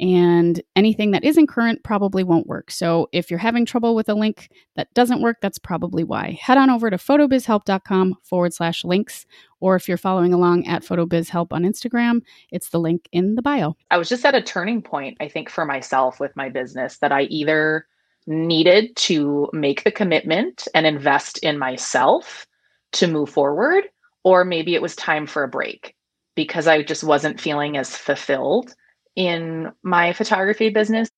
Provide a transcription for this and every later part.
and anything that isn't current probably won't work. So if you're having trouble with a link that doesn't work, that's probably why. Head on over to photobizhelp.com forward slash links, or if you're following along at photobizhelp on Instagram, it's the link in the bio. I was just at a turning point, I think, for myself with my business that I either needed to make the commitment and invest in myself to move forward, or maybe it was time for a break because I just wasn't feeling as fulfilled in my photography business.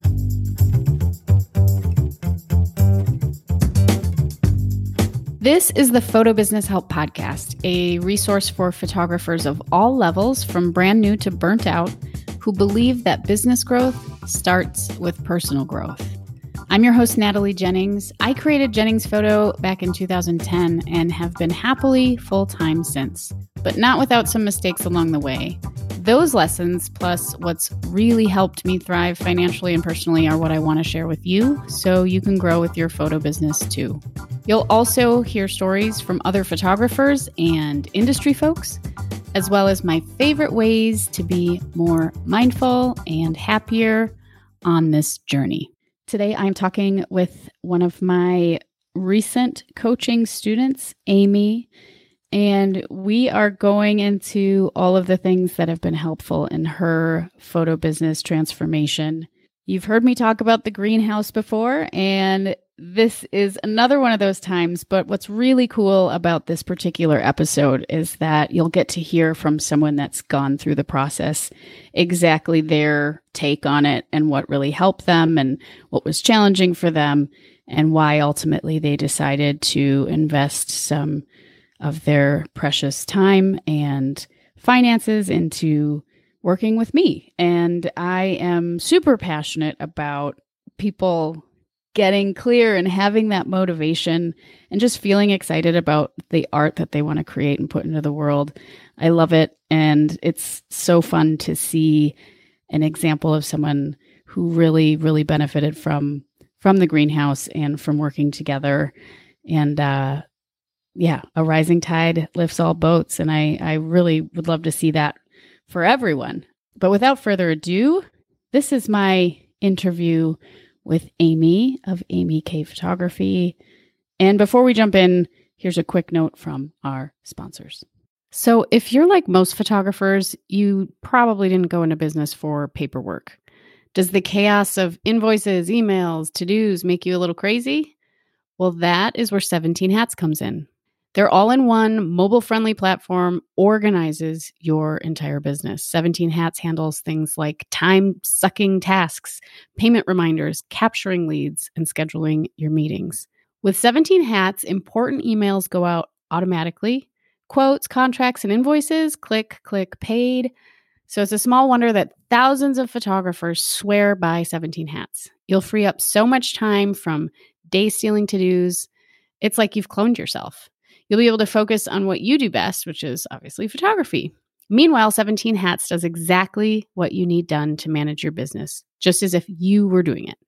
This is the Photo Business Help Podcast, a resource for photographers of all levels, from brand new to burnt out, who believe that business growth starts with personal growth. I'm your host, Natalie Jennings. I created Jennings Photo back in 2010 and have been happily full time since, but not without some mistakes along the way. Those lessons, plus what's really helped me thrive financially and personally, are what I want to share with you so you can grow with your photo business too. You'll also hear stories from other photographers and industry folks, as well as my favorite ways to be more mindful and happier on this journey. Today, I'm talking with one of my recent coaching students, Amy. And we are going into all of the things that have been helpful in her photo business transformation. You've heard me talk about the greenhouse before, and this is another one of those times. But what's really cool about this particular episode is that you'll get to hear from someone that's gone through the process exactly their take on it and what really helped them and what was challenging for them and why ultimately they decided to invest some of their precious time and finances into working with me. And I am super passionate about people getting clear and having that motivation and just feeling excited about the art that they want to create and put into the world. I love it. And it's so fun to see an example of someone who really, really benefited from from the greenhouse and from working together. And uh, yeah, a rising tide lifts all boats. And I, I really would love to see that for everyone. But without further ado, this is my interview with Amy of Amy K Photography. And before we jump in, here's a quick note from our sponsors. So, if you're like most photographers, you probably didn't go into business for paperwork. Does the chaos of invoices, emails, to dos make you a little crazy? Well, that is where 17 Hats comes in. Their all in one mobile friendly platform organizes your entire business. 17 Hats handles things like time sucking tasks, payment reminders, capturing leads, and scheduling your meetings. With 17 Hats, important emails go out automatically. Quotes, contracts, and invoices click, click, paid. So it's a small wonder that thousands of photographers swear by 17 Hats. You'll free up so much time from day stealing to dos. It's like you've cloned yourself. You'll be able to focus on what you do best, which is obviously photography. Meanwhile, 17 Hats does exactly what you need done to manage your business, just as if you were doing it.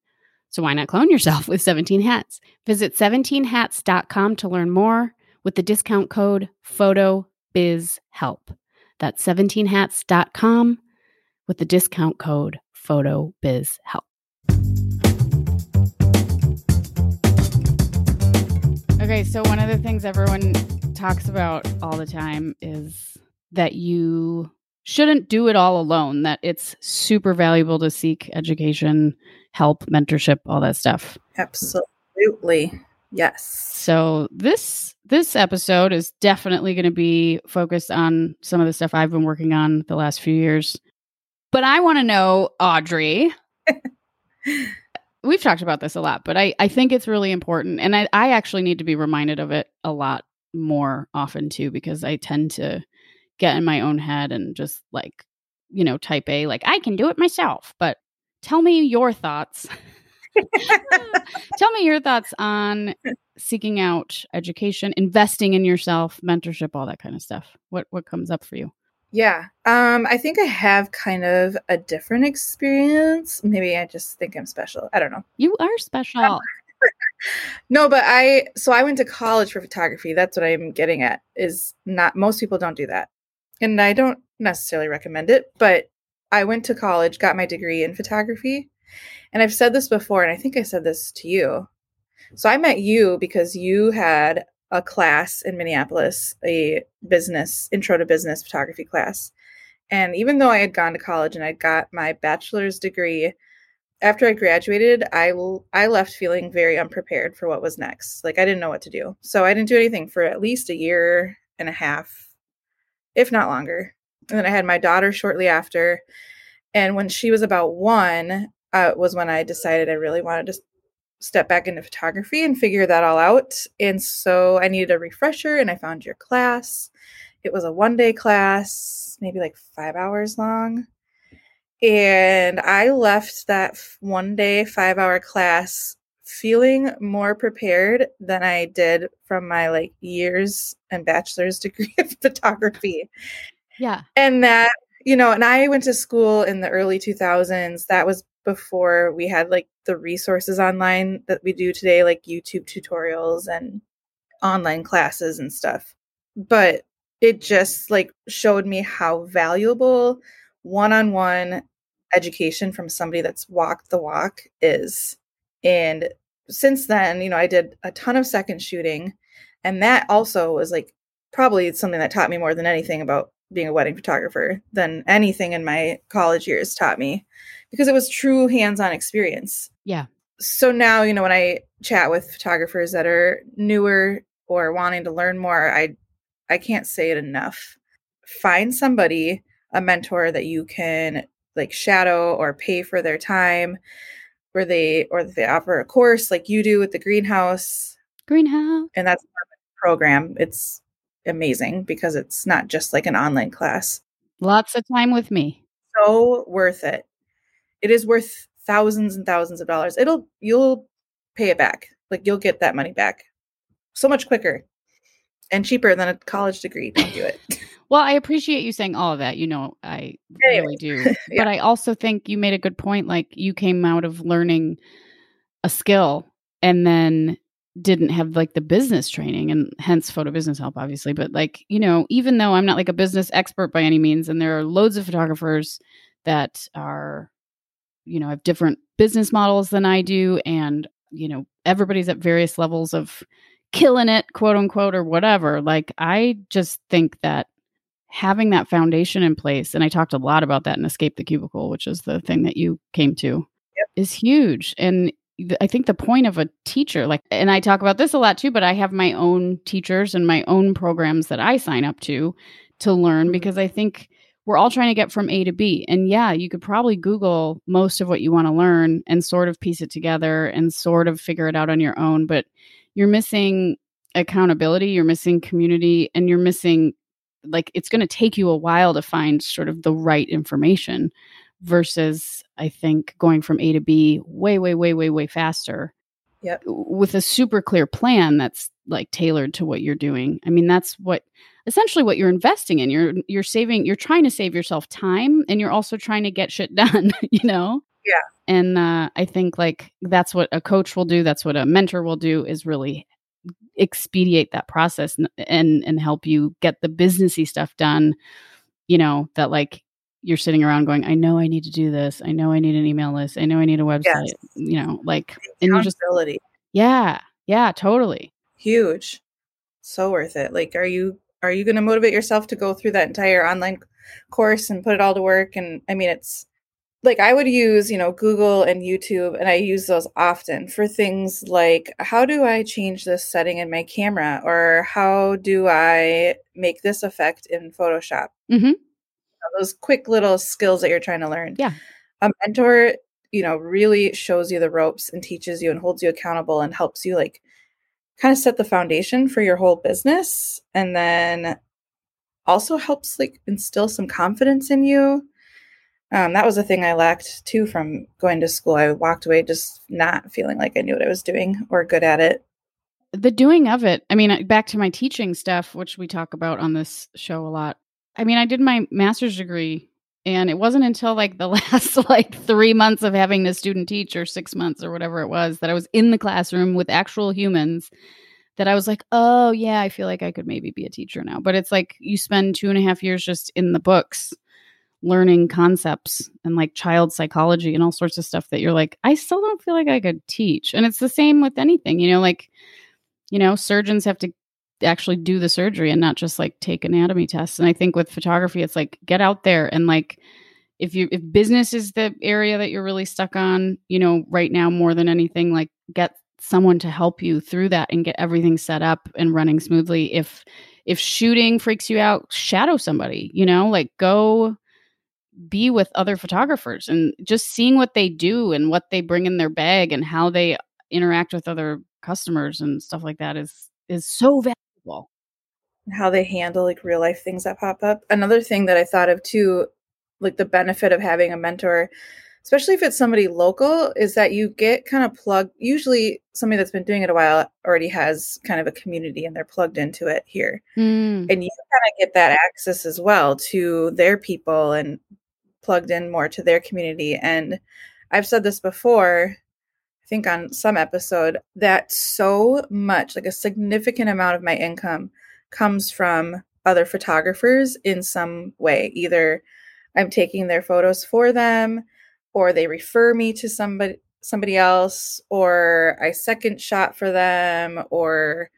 So why not clone yourself with 17 Hats? Visit 17hats.com to learn more with the discount code PHOTOBIZHELP. That's 17hats.com with the discount code PHOTOBIZHELP. Okay, so one of the things everyone talks about all the time is that you shouldn't do it all alone, that it's super valuable to seek education, help, mentorship, all that stuff. Absolutely. Yes. So this this episode is definitely going to be focused on some of the stuff I've been working on the last few years. But I want to know, Audrey, we've talked about this a lot, but I, I think it's really important. And I, I actually need to be reminded of it a lot more often too, because I tend to get in my own head and just like, you know, type A, like, I can do it myself. But tell me your thoughts. tell me your thoughts on seeking out education, investing in yourself, mentorship, all that kind of stuff. What what comes up for you? Yeah. Um, I think I have kind of a different experience. Maybe I just think I'm special. I don't know. You are special. no, but I so I went to college for photography. That's what I'm getting at. Is not most people don't do that. And I don't necessarily recommend it, but I went to college, got my degree in photography. And I've said this before, and I think I said this to you. So I met you because you had a class in Minneapolis, a business intro to business photography class. And even though I had gone to college and I got my bachelor's degree, after I graduated, I I left feeling very unprepared for what was next. Like I didn't know what to do. So I didn't do anything for at least a year and a half, if not longer. And then I had my daughter shortly after. And when she was about one, uh, was when I decided I really wanted to step back into photography and figure that all out. And so I needed a refresher and I found your class. It was a one day class, maybe like five hours long. And I left that one day, five hour class feeling more prepared than I did from my like years and bachelor's degree of photography. Yeah. And that, you know, and I went to school in the early 2000s. That was before we had like the resources online that we do today, like YouTube tutorials and online classes and stuff. But it just like showed me how valuable one-on-one education from somebody that's walked the walk is. And since then, you know, I did a ton of second shooting and that also was like probably something that taught me more than anything about being a wedding photographer than anything in my college years taught me because it was true hands-on experience. Yeah. So now, you know, when I chat with photographers that are newer or wanting to learn more, I I can't say it enough. Find somebody, a mentor that you can like shadow or pay for their time where they or they offer a course like you do with the greenhouse. Greenhouse. And that's program. It's amazing because it's not just like an online class. Lots of time with me. So worth it. It is worth thousands and thousands of dollars. It'll you'll pay it back. Like you'll get that money back so much quicker and cheaper than a college degree. Don't do it. well, I appreciate you saying all of that. You know, I anyway. really do. yeah. But I also think you made a good point. Like you came out of learning a skill and then didn't have like the business training and hence photo business help obviously but like you know even though i'm not like a business expert by any means and there are loads of photographers that are you know have different business models than i do and you know everybody's at various levels of killing it quote unquote or whatever like i just think that having that foundation in place and i talked a lot about that in escape the cubicle which is the thing that you came to yep. is huge and I think the point of a teacher, like, and I talk about this a lot too, but I have my own teachers and my own programs that I sign up to to learn mm-hmm. because I think we're all trying to get from A to B. And yeah, you could probably Google most of what you want to learn and sort of piece it together and sort of figure it out on your own, but you're missing accountability, you're missing community, and you're missing like it's going to take you a while to find sort of the right information versus I think going from A to B way, way, way, way, way faster. Yep. With a super clear plan that's like tailored to what you're doing. I mean, that's what essentially what you're investing in. You're you're saving, you're trying to save yourself time and you're also trying to get shit done, you know? Yeah. And uh, I think like that's what a coach will do, that's what a mentor will do is really expedite that process and and, and help you get the businessy stuff done, you know, that like you're sitting around going, I know I need to do this. I know I need an email list. I know I need a website. Yes. You know, like and you just Yeah. Yeah, totally. Huge. So worth it. Like are you are you going to motivate yourself to go through that entire online course and put it all to work and I mean it's like I would use, you know, Google and YouTube and I use those often for things like how do I change this setting in my camera or how do I make this effect in Photoshop? mm-hmm. those quick little skills that you're trying to learn. Yeah. A mentor, you know, really shows you the ropes and teaches you and holds you accountable and helps you like kind of set the foundation for your whole business and then also helps like instill some confidence in you. Um, that was a thing I lacked too from going to school. I walked away just not feeling like I knew what I was doing or good at it. The doing of it, I mean, back to my teaching stuff, which we talk about on this show a lot. I mean, I did my master's degree and it wasn't until like the last like 3 months of having a student teach or 6 months or whatever it was that I was in the classroom with actual humans that I was like, oh yeah, I feel like I could maybe be a teacher now. But it's like you spend two and a half years just in the books learning concepts and like child psychology and all sorts of stuff that you're like, I still don't feel like I could teach. And it's the same with anything, you know, like, you know, surgeons have to actually do the surgery and not just like take anatomy tests. And I think with photography, it's like get out there and like if you if business is the area that you're really stuck on, you know, right now more than anything, like get someone to help you through that and get everything set up and running smoothly if if shooting freaks you out shadow somebody you know like go be with other photographers and just seeing what they do and what they bring in their bag and how they interact with other customers and stuff like that is is so valuable how they handle like real life things that pop up another thing that i thought of too like the benefit of having a mentor especially if it's somebody local, is that you get kind of plugged. Usually, somebody that's been doing it a while already has kind of a community and they're plugged into it here. Mm. And you kind of get that access as well to their people and plugged in more to their community. And I've said this before, think on some episode, that so much, like a significant amount of my income comes from other photographers in some way. Either I'm taking their photos for them, or they refer me to somebody somebody else or I second shot for them or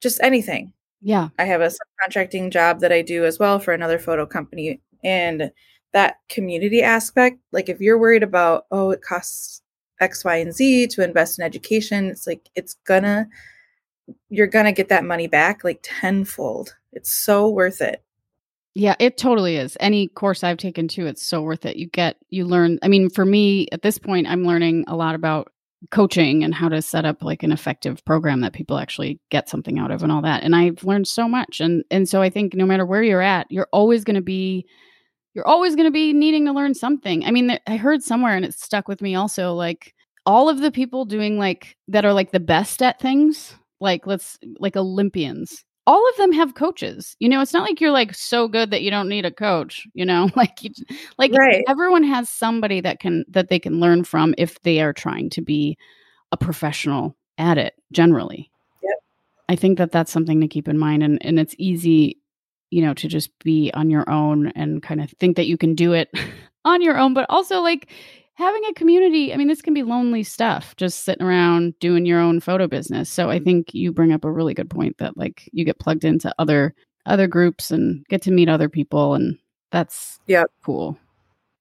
just anything. Yeah. I have a subcontracting job that I do as well for another photo company and that community aspect like if you're worried about oh it costs x y and z to invest in education it's like it's gonna you're gonna get that money back like tenfold it's so worth it yeah, it totally is. Any course I've taken too, it's so worth it. You get, you learn. I mean, for me at this point, I'm learning a lot about coaching and how to set up like an effective program that people actually get something out of and all that. And I've learned so much. And and so I think no matter where you're at, you're always going to be you're always going to be needing to learn something. I mean, I heard somewhere and it stuck with me also like all of the people doing like that are like the best at things, like let's like Olympians all of them have coaches. You know, it's not like you're like so good that you don't need a coach, you know? Like you, like right. everyone has somebody that can that they can learn from if they are trying to be a professional at it generally. Yep. I think that that's something to keep in mind and and it's easy, you know, to just be on your own and kind of think that you can do it on your own, but also like having a community, I mean, this can be lonely stuff, just sitting around doing your own photo business. So I think you bring up a really good point that like you get plugged into other other groups and get to meet other people and that's yeah cool.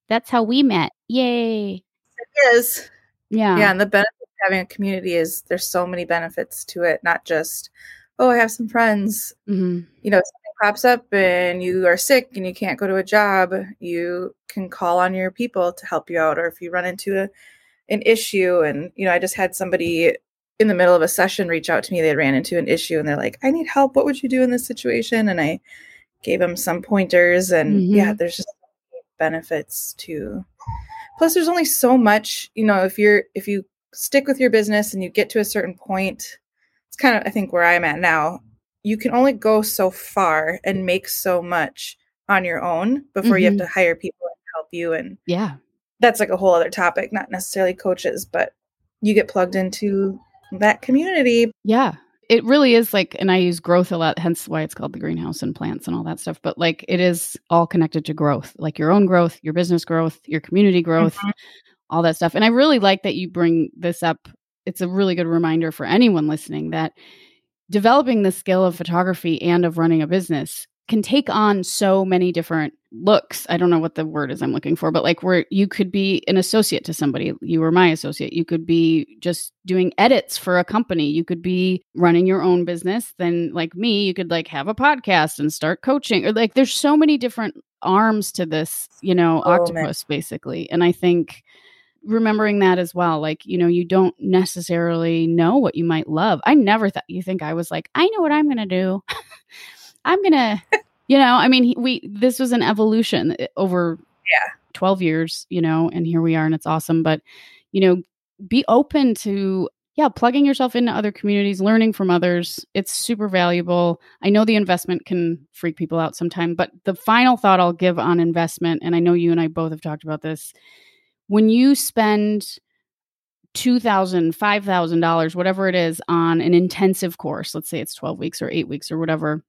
That's how we met. Yay. It is. Yeah. Yeah. And the benefit of having a community is there's so many benefits to it, not just, oh, I have some friends. Mm-hmm. You know, pops up and you are sick and you can't go to a job, you can call on your people to help you out. Or if you run into a, an issue, and you know, I just had somebody in the middle of a session reach out to me. They ran into an issue and they're like, "I need help. What would you do in this situation?" And I gave them some pointers. And mm-hmm. yeah, there's just benefits to. Plus, there's only so much. You know, if you're if you stick with your business and you get to a certain point, it's kind of I think where I'm at now you can only go so far and make so much on your own before mm-hmm. you have mm-hmm. to hire people to help you and yeah that's like a whole other topic not necessarily coaches but you get plugged into that community yeah it really is like and i use growth a lot hence why it's called the greenhouse and plants and all that stuff but like it is all connected to growth like your own growth your business growth your community growth mm-hmm. all that stuff and i really like that you bring this up it's a really good reminder for anyone listening that developing the skill of photography and of running a business can take on so many different looks. I don't know what the word is I'm looking for, but like where you could be an associate to somebody, you were my associate. You could be just doing edits for a company. You could be running your own business. Then like me, you could like have a podcast and start coaching. Or like there's so many different arms to this, you know, oh, octopus man. basically. And I think remembering that as well like you know you don't necessarily know what you might love. I never thought you think i was like i know what i'm gonna do. I'm gonna you know i mean we this was an evolution eh, over yeah. 12 years you know and here we are and it's awesome but you know be open to yeah, plugging yourself into other communities, learning from others, it's super valuable. I know the investment can freak people out sometime, but the final thought I'll give on investment, and I know you and I both have talked about this, when you spend $2,000, $5,000, whatever it is, on an intensive course, let's say it's 12 weeks or eight weeks or whatever,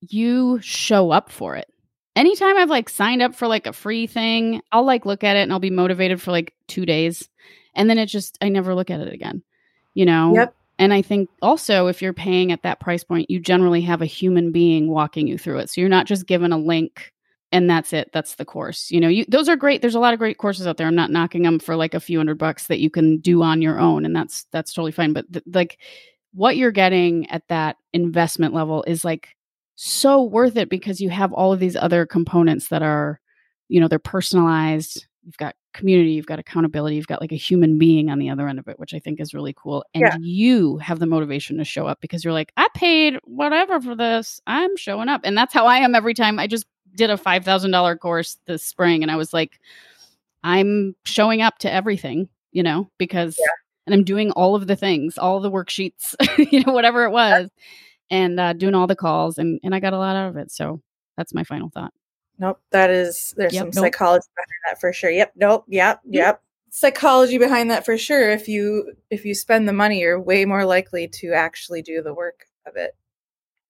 you show up for it. Anytime I've like signed up for like a free thing, I'll like look at it and I'll be motivated for like two days. And then it just, I never look at it again, you know? Yep. And I think also if you're paying at that price point, you generally have a human being walking you through it. So you're not just given a link and that's it. That's the course. You know, you those are great. There's a lot of great courses out there. I'm not knocking them for like a few hundred bucks that you can do on your own, and that's that's totally fine. But th- like what you're getting at that investment level is like so worth it because you have all of these other components that are, you know, they're personalized. You've got community, you've got accountability, you've got like a human being on the other end of it, which I think is really cool. And Yeah. you have the motivation to show up because you're like, I paid whatever for this. I'm showing up. And that's how I am every time. I just did a $5,000 course this spring and I was like, I'm showing up to everything, you know, because, and I'm doing all of the things, all the worksheets, you know, whatever it was, and uh, doing all the calls. And, and I got a lot out of it. So that's my final thought. Nope. That is there's Yep, some nope. psychology behind that for sure. Yep. Nope. Yep. Yep. Psychology behind that for sure. If you if you spend the money, you're way more likely to actually do the work of it.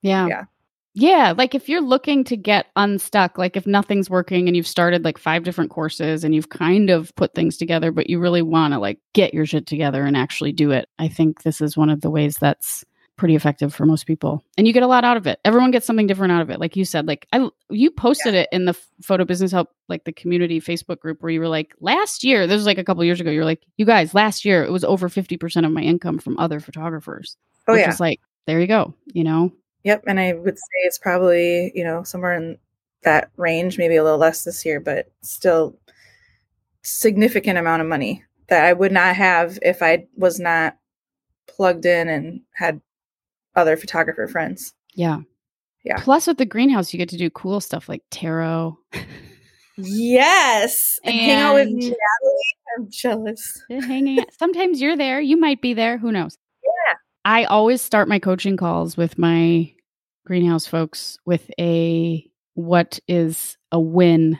Yeah. Yeah. Yeah. Like if you're looking to get unstuck, like if nothing's working and you've started like five different courses and you've kind of put things together, but you really want to like get your shit together and actually do it, I think this is one of the ways that's pretty effective for most people. And you get a lot out of it. Everyone gets something different out of it. Like you said, like I you posted it in the photo business help like the community Facebook group where you were like last year, this was like a couple years ago, you're like, you guys, last year it was over 50% of my income from other photographers. Oh which yeah. is like, there you go, you know? Yep. And I would say it's probably, you know, somewhere in that range, maybe a little less this year, but still significant amount of money that I would not have if I was not plugged in and had other photographer friends. Yeah. Yeah. Plus, with the greenhouse, you get to do cool stuff like tarot. Yes. And hang out with And- Natalie. I'm jealous. hanging out. Sometimes you're there. You might be there. Who knows? I always start my coaching calls with my greenhouse folks with a what is a win?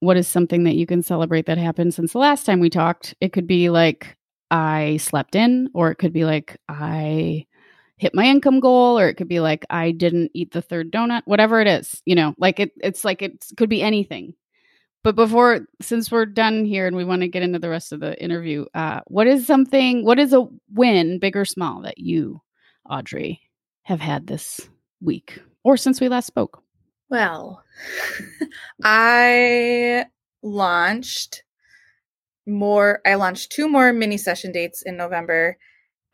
What is something that you can celebrate that happened since the last time we talked? It could be like I slept in, or it could be like I hit my income goal, or it could be like I didn't eat the third donut, whatever it is, you know, like it, it's like it could be anything. But before, since we're done here and we want to get into the rest of the interview, uh, what is something, what is a win, big or small, that you, Audrey, have had this week or since we last spoke? Well, I launched more, I launched two more mini session dates in November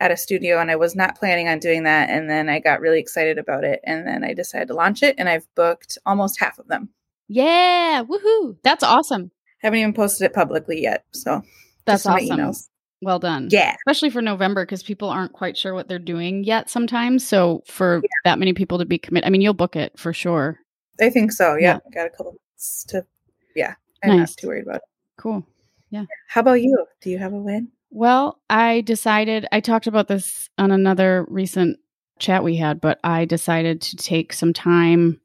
at a studio, and I was not planning on doing that. And then I got really excited about it. And then I decided to launch it, and I've booked almost half of them. Yeah, woohoo! That's awesome. I Haven't even posted it publicly yet. So That's just in my awesome. Well done. Yeah. especially for November because people aren't quite sure what they're doing yet sometimes. So for that many people to be committed, I mean, you'll book it for sure. I think so. Yeah. Yeah. Got a couple months to, yeah. I'm Nice. not too worried about it. Cool. Yeah. How about you? Do you have a win? Well, I decided, I talked about this on another recent chat we had, but I decided to take some time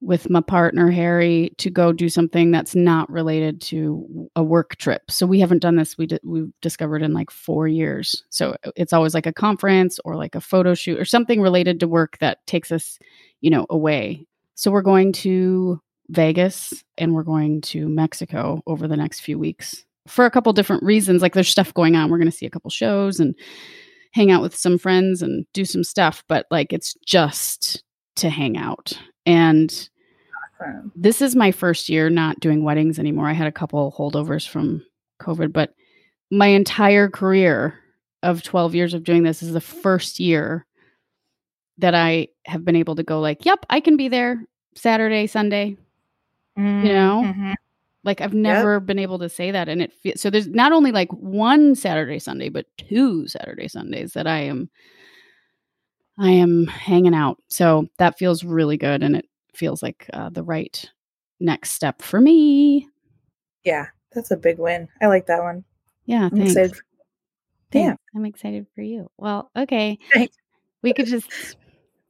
with my partner, Harry, to go do something that's not related to a work trip. So we haven't done this. We did, we've discovered in like four years. So it's always like a conference or like a photo shoot or something related to work that takes us, you know, away. So we're going to Vegas and we're going to Mexico over the next few weeks for a couple different reasons. Like there's stuff going on. We're going to see a couple shows and hang out with some friends and do some stuff, but like it's just to hang out. And Um, this is my first year not doing weddings anymore. I had a couple holdovers from COVID, but my entire career of 12 years of doing this is the first year that I have been able to go like, yep, I can be there Saturday, Sunday. You know? mhm. Like I've never been able to say that and it fe- so there's not only like one Saturday Sunday but two Saturday Sundays that I am I am hanging out. So that feels really good and it feels like uh, the right next step for me. Yeah, that's a big win. I like that one. Yeah, I'm thanks. excited. Damn. I'm excited for you. Well, okay. Thanks. We could just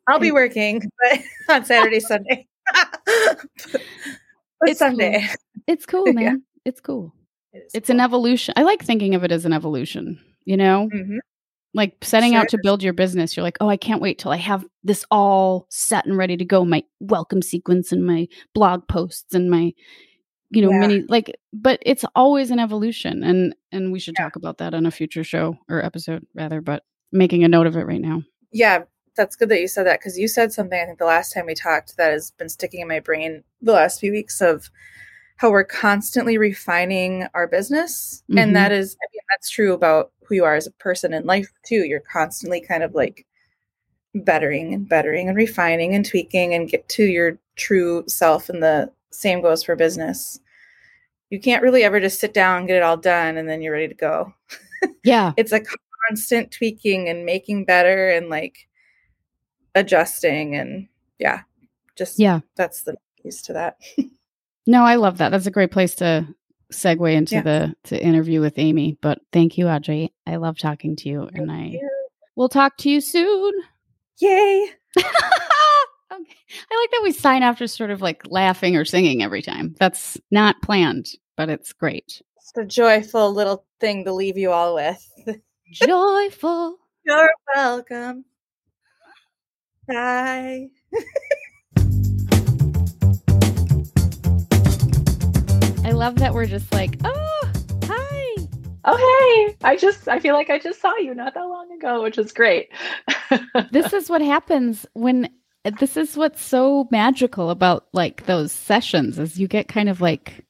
I'll be working, but on Saturday, Sunday. but It's Sunday. it's cool, Yeah. man. It's cool. It It's an evolution. I like thinking of it as an evolution, you know? Mhm. Like setting out to build your business, you're like, oh, I can't wait till I have this all set and ready to go. My welcome sequence and my blog posts and my, you know, Yeah. mini like, but it's always an evolution. And and we should Yeah. talk about that on a future show or episode rather, but making a note of it right now. Yeah, that's good that you said that because you said something I think the last time we talked that has been sticking in my brain the last few weeks of how we're constantly refining our business. Mhm. And that is, I mean, that's true about who you are as a person in life too. You're constantly kind of like bettering and bettering and refining and tweaking and get to your true self. And the same goes for business. You can't really ever just sit down and get it all done and then you're ready to go. Yeah. It's a constant tweaking and making better and like adjusting and yeah, just Yeah. that's the piece to that. No, I love that. That's a great place to segue into Yeah. the to interview with Amy. But thank you, Audrey. I love talking to you, and I will talk to you soon. Yay! okay. I like that we sign after sort of like laughing or singing every time. That's not planned, but it's great. It's a joyful little thing to leave you all with. Joyful. You're welcome. Bye. I love that we're just like, oh, hi. Oh, hey, I just, I feel like I just saw you not that long ago, which is great. This is what happens when this is what's so magical about like those sessions is you get kind of like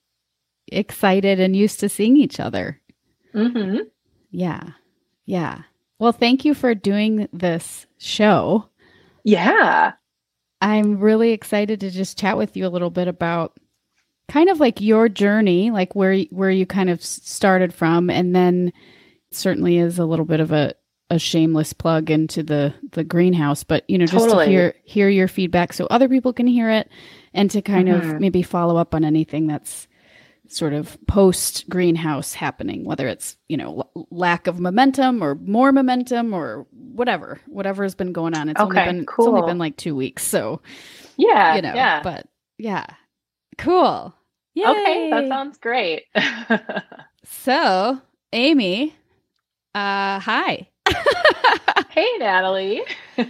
excited and used to seeing each other. hmm Yeah. Yeah. Well, thank you for doing this show. Yeah. I'm really excited to just chat with you a little bit about kind of like your journey, like where where you kind of started from and then certainly is a little bit of a a shameless plug into the the greenhouse, but you know, just Totally. to hear hear your feedback so other people can hear it and to kind of Mhm. maybe follow up on anything that's sort of post greenhouse happening whether it's you know l- lack of momentum or more momentum or whatever whatever has been going on it's Okay, only been it's only been like 2 weeks so Yeah. you know yeah. but yeah cool Okay. That sounds great. so amy uh hi hey, Natalie.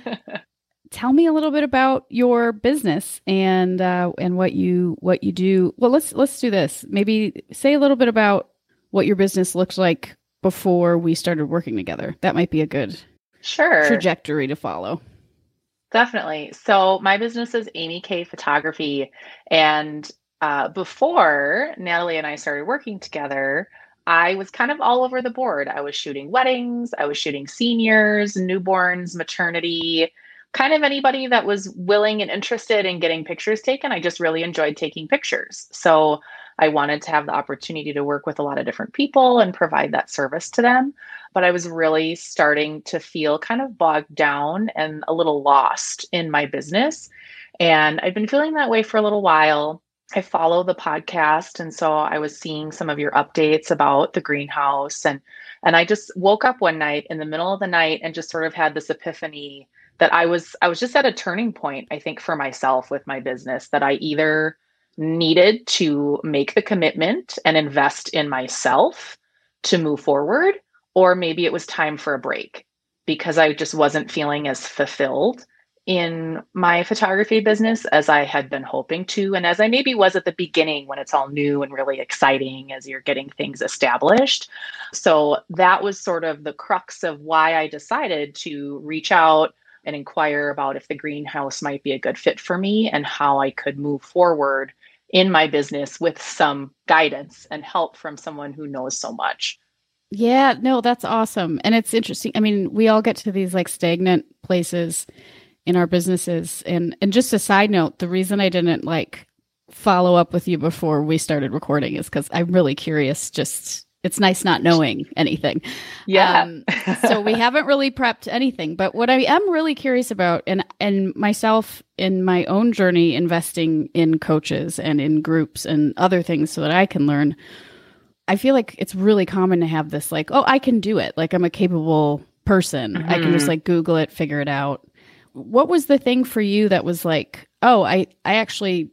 tell me a little bit about your business and uh and what you what you do well let's let's do this maybe say a little bit about what your business looks like before we started working together that might be a good sure. trajectory to follow Definitely. So my business is Amy K Photography, and uh, before Natalie and I started working together, I was kind of all over the board. I was shooting weddings, I was shooting seniors, newborns, maternity, kind of anybody that was willing and interested in getting pictures taken. I just really enjoyed taking pictures. So I wanted to have the opportunity to work with a lot of different people and provide that service to them but I was really starting to feel kind of bogged down and a little lost in my business. And I've been feeling that way for a little while. I follow the podcast and so I was seeing some of your updates about the greenhouse and and I just woke up one night in the middle of the night and just sort of had this epiphany that I was I was just at a turning point I think for myself with my business that I either needed to make the commitment and invest in myself to move forward or maybe it was time for a break because I just wasn't feeling as fulfilled in my photography business as I had been hoping to, and as I maybe was at the beginning when it's all new and really exciting as you're getting things established. So that was sort of the crux of why I decided to reach out and inquire about if the greenhouse might be a good fit for me and how I could move forward in my business with some guidance and help from someone who knows so much. Yeah, no, that's awesome. And it's interesting. I mean, we all get to these like stagnant places in our businesses. And and just a side note, the reason I didn't like follow up with you before we started recording is cuz I'm really curious just it's nice not knowing anything. Yeah. Um, so we haven't really prepped anything, but what I am really curious about and and myself in my own journey investing in coaches and in groups and other things so that I can learn I feel like it's really common to have this like, oh, I can do it. Like I'm a capable person. Mm-hmm. I can just mm-hmm. like Google it, figure it out. What was the thing for you that was like, oh, I I actually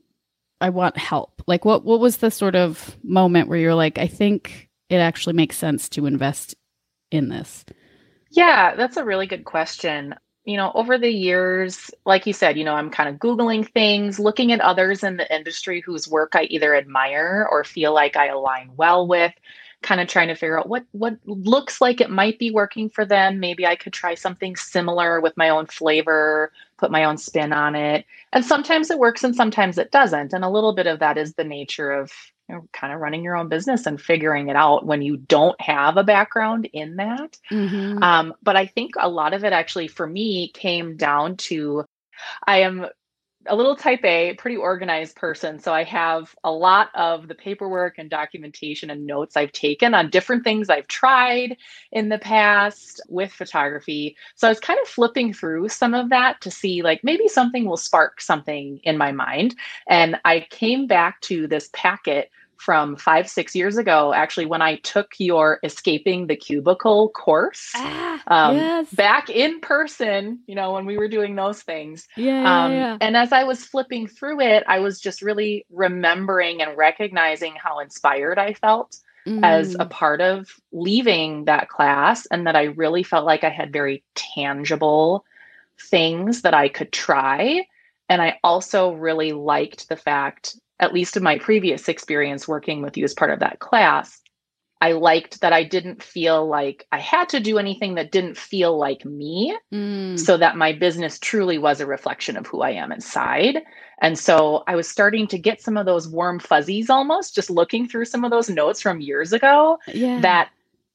I want help? Like what what was the sort of moment where you're like, I think it actually makes sense to invest in this? Yeah, that's a really good question. You know, over the years, like you said, you know, I'm kind of Googling things, looking at others in the industry whose work I either admire or feel like I align well with, kind of trying to figure out what what looks like it might be working for them. Maybe I could try something similar with my own flavor, put my own spin on it. And sometimes it works and sometimes it doesn't. And a little bit of that is the nature of you know, kind of running your own business and figuring it out when you don't have a background in that. Mm-hmm. Um, but I think a lot of it actually for me came down to I am a little type A, pretty organized person. So I have a lot of the paperwork and documentation and notes I've taken on different things I've tried in the past with photography. So I was kind of flipping through some of that to see like maybe something will spark something in my mind. And I came back to this packet from five, six years ago, actually, when I took your Escaping the Cubicle course ah, um, yes. back in person, you know, when we were doing those things. Yeah, um, yeah, And as I was flipping through it, I was just really remembering and recognizing how inspired I felt mm. as a part of leaving that class, and that I really felt like I had very tangible things that I could try. And I also really liked the fact at least in my previous experience working with you as part of that class, I liked that I didn't feel like I had to do anything that didn't feel like me, mm. so that my business truly was a reflection of who I am inside. And so I was starting to get some of those warm fuzzies almost just looking through some of those notes from years ago yeah. that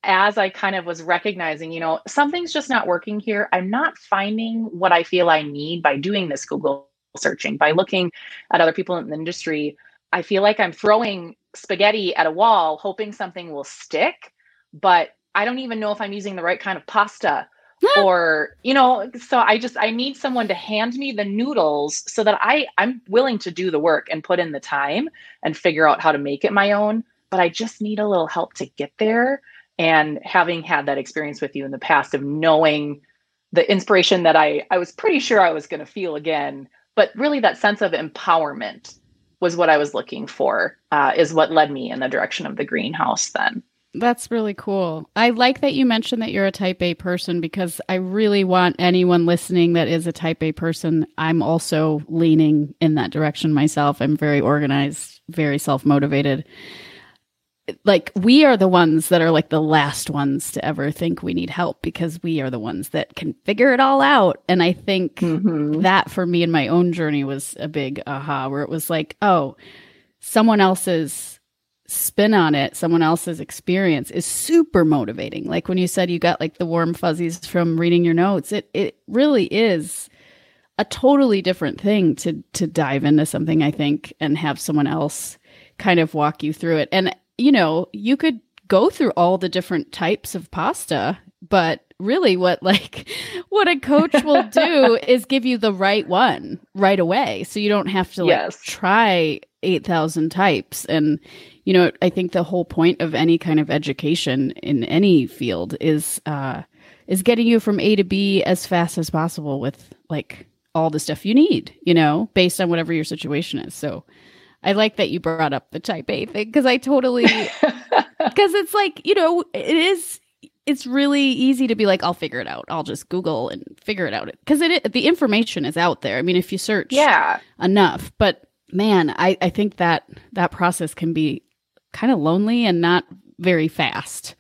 as I kind of was recognizing, you know, something's just not working here. I'm not finding what I feel I need by doing this Google searching, by looking at other people in the industry, I feel like I'm throwing spaghetti at a wall, hoping something will stick, but I don't even know if I'm using the right kind of pasta or you know so i just i need someone to hand me the noodles so that i i'm willing to do the work and put in the time and figure out how to make it my own but i just need a little help to get there. And having had that experience with you in the past of knowing the inspiration that i i was pretty sure i was going to feel again but really that sense of empowerment was what I was looking for, uh, is what led me in the direction of the greenhouse then. That's really cool. I like that you mentioned that you're a type A person because I really want anyone listening that is a type A person. I'm also leaning in that direction myself. I'm very organized, very self motivated like we are the ones that are like the last ones to ever think we need help because we are the ones that can figure it all out. And i think mm-hmm. that for me in my own journey was a big aha where it was like oh someone else's spin on it someone else's experience is super motivating. Like when you said you got like the warm fuzzies from reading your notes it it really is a totally different thing to to dive into something i think and have someone else kind of walk you through it. And you know, you could go through all the different types of pasta, but really what like what a coach will do is give you the right one right away. So you don't have to like yes. try 8000 types. And you know i think the whole point of any kind of education in any field is uh is getting you from a to b as fast as possible with like all the stuff you need you know based on whatever your situation is. So I like that you brought up the type A thing because I totally because it's like you know it is it's really easy to be like I'll figure it out. I'll just Google and figure it out because it the information is out there. I mean, if you search yeah enough, but man, I I think that that process can be kind of lonely and not very fast.